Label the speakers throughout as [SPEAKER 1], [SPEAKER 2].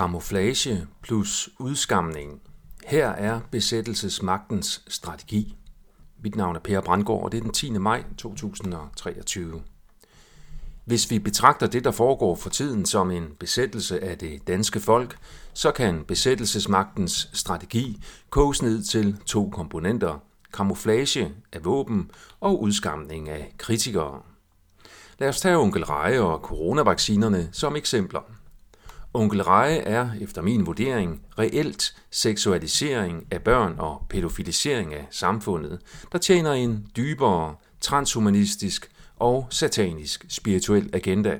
[SPEAKER 1] Kamuflage plus udskamning. Her er besættelsesmagtens strategi. Mit navn er Per Brandgaard, og det er den 10. maj 2023. Hvis vi betragter det, der foregår for tiden som en besættelse af det danske folk, så kan besættelsesmagtens strategi koges ned til to komponenter. Kamuflage af våben og udskamning af kritikere. Lad os tage onkel Reje og coronavaccinerne som eksempler. Onkel Reje er, efter min vurdering, reelt seksualisering af børn og pædofilisering af samfundet, der tjener en dybere, transhumanistisk og satanisk spirituel agenda.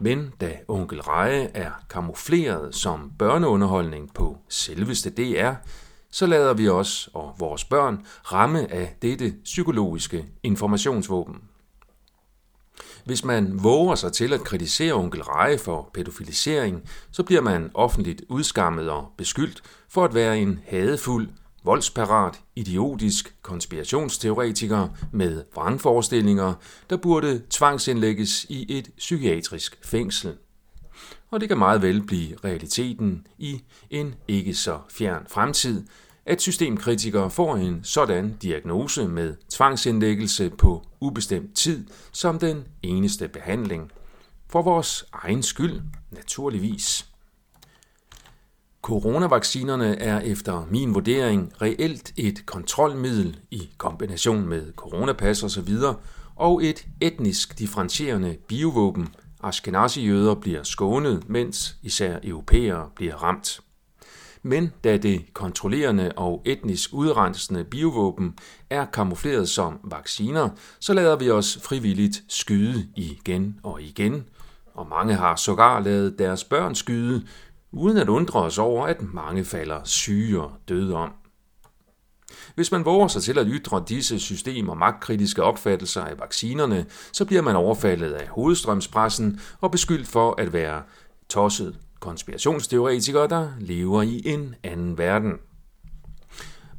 [SPEAKER 1] Men da Onkel Reje er kamufleret som børneunderholdning på selveste DR, så lader vi os og vores børn ramme af dette psykologiske informationsvåben. Hvis man våger sig til at kritisere onkel Reje for pædofilisering, så bliver man offentligt udskammet og beskyldt for at være en hadefuld, voldsparat, idiotisk konspirationsteoretiker med vrangforestillinger, der burde tvangsindlægges i et psykiatrisk fængsel. Og det kan meget vel blive realiteten i en ikke så fjern fremtid, at systemkritikere får en sådan diagnose med tvangsindlæggelse på ubestemt tid som den eneste behandling. For vores egen skyld, naturligvis. Coronavaccinerne er efter min vurdering reelt et kontrolmiddel i kombination med coronapas osv., og et etnisk differentierende biovåben. Ashkenazi-jøder bliver skånet, mens især europæere bliver ramt men da det kontrollerende og etnisk udrensende biovåben er kamufleret som vacciner, så lader vi os frivilligt skyde igen og igen, og mange har sågar lavet deres børn skyde, uden at undre os over, at mange falder syge og døde om. Hvis man våger sig til at ytre disse system- og magtkritiske opfattelser af vaccinerne, så bliver man overfaldet af hovedstrømspressen og beskyldt for at være tosset konspirationsteoretikere, der lever i en anden verden.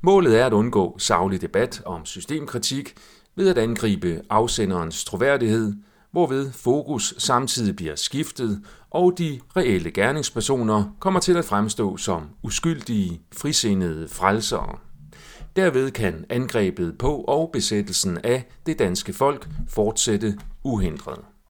[SPEAKER 1] Målet er at undgå savlig debat om systemkritik ved at angribe afsenderens troværdighed, hvorved fokus samtidig bliver skiftet, og de reelle gerningspersoner kommer til at fremstå som uskyldige, frisindede frelsere. Derved kan angrebet på og besættelsen af det danske folk fortsætte uhindret.